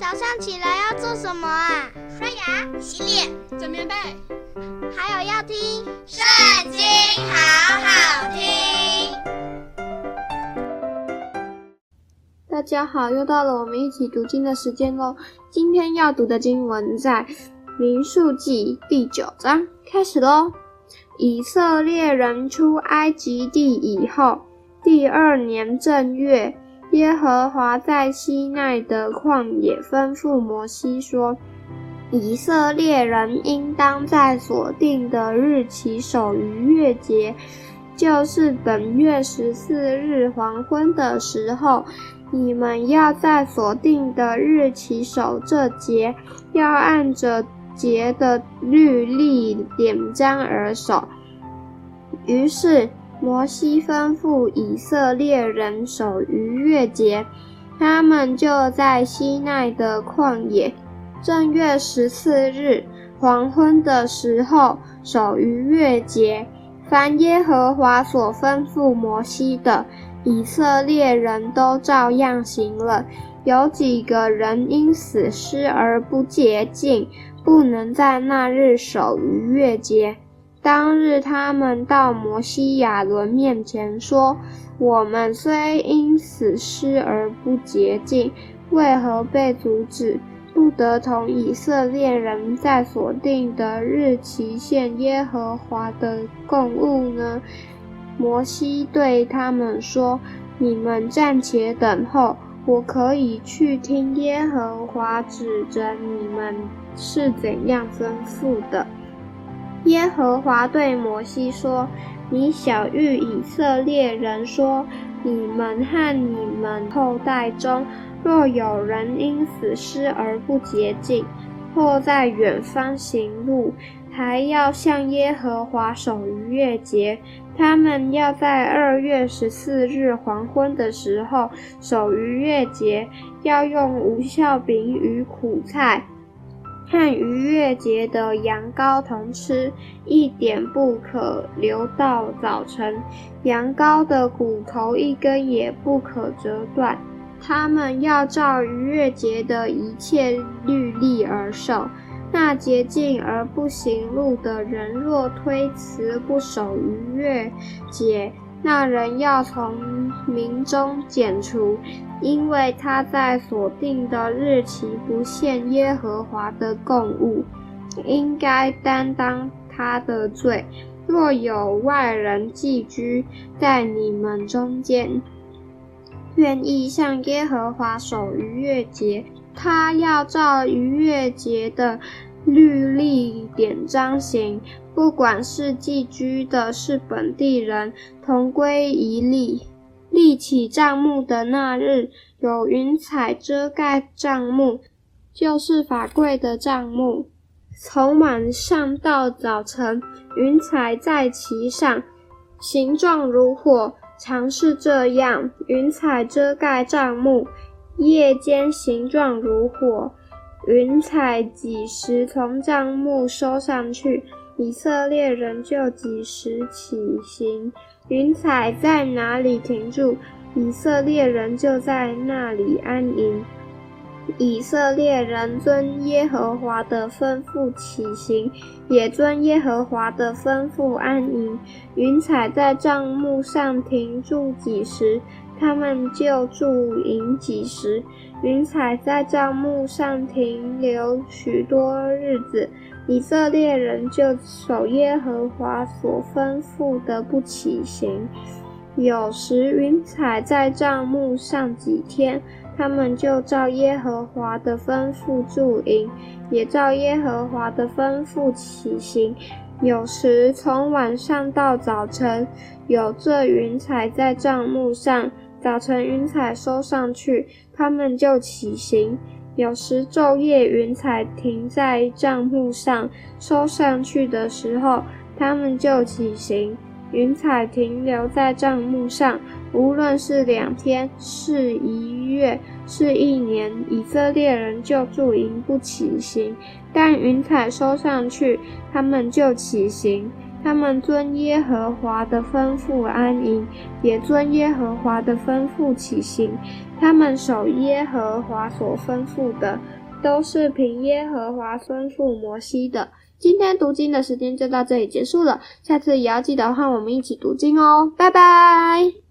早上起来要做什么啊？刷牙、洗脸、整棉被，还有要听《圣经》，好好听。大家好，又到了我们一起读经的时间喽。今天要读的经文在《民数记》第九章，开始喽。以色列人出埃及地以后，第二年正月。耶和华在西奈的旷野吩咐摩西说：“以色列人应当在所定的日期守逾越节，就是本月十四日黄昏的时候，你们要在所定的日期守这节，要按着节的律例典章而守。”于是。摩西吩咐以色列人守逾越节，他们就在西奈的旷野，正月十四日黄昏的时候守逾越节。凡耶和华所吩咐摩西的，以色列人都照样行了。有几个人因死尸而不洁净，不能在那日守逾越节。当日，他们到摩西亚伦面前说：“我们虽因死尸而不洁净，为何被阻止，不得同以色列人在所定的日期限耶和华的供物呢？”摩西对他们说：“你们暂且等候，我可以去听耶和华指着你们是怎样吩咐的。”耶和华对摩西说：“你晓諭以色列人说，你们和你们后代中，若有人因死尸而不洁净，或在远方行路，还要向耶和华守逾越节，他们要在二月十四日黄昏的时候守逾越节，要用无酵饼与苦菜。”和逾越节的羊羔同吃，一点不可留到早晨。羊羔的骨头一根也不可折断。他们要照逾越节的一切律例而守。那洁净而不行路的人，若推辞不守逾越节，那人要从民中剪除，因为他在所定的日期不献耶和华的供物，应该担当他的罪。若有外人寄居在你们中间，愿意向耶和华守逾越节，他要照逾越节的律例典章行。不管是寄居的，是本地人，同归一例。立起帐幕的那日，有云彩遮盖帐幕，就是法柜的帐幕。从晚上到早晨，云彩在其上，形状如火，常是这样。云彩遮盖帐幕，夜间形状如火。云彩几时从帐幕收上去，以色列人就几时起行，云彩在哪里停住，以色列人就在那里安营。以色列人遵耶和华的吩咐起行，也遵耶和华的吩咐安营。云彩在帐幕上停住几时，他们就驻营几时。云彩在帐幕上停留许多日子。以色列人就守耶和华所吩咐的不起行。有时云彩在帐幕上几天，他们就照耶和华的吩咐驻营，也照耶和华的吩咐起行。有时从晚上到早晨，有这云彩在帐幕上，早晨云彩收上去，他们就起行。有时昼夜云彩停在帐幕上，收上去的时候，他们就起行。云彩停留在帐幕上，无论是两天、是一月、是一年，以色列人就驻营不起行。但云彩收上去，他们就起行。他们遵耶和华的吩咐安营，也遵耶和华的吩咐起行。他们守耶和华所吩咐的，都是凭耶和华吩咐摩西的。今天读经的时间就到这里结束了，下次也要记得和我们一起读经哦，拜拜。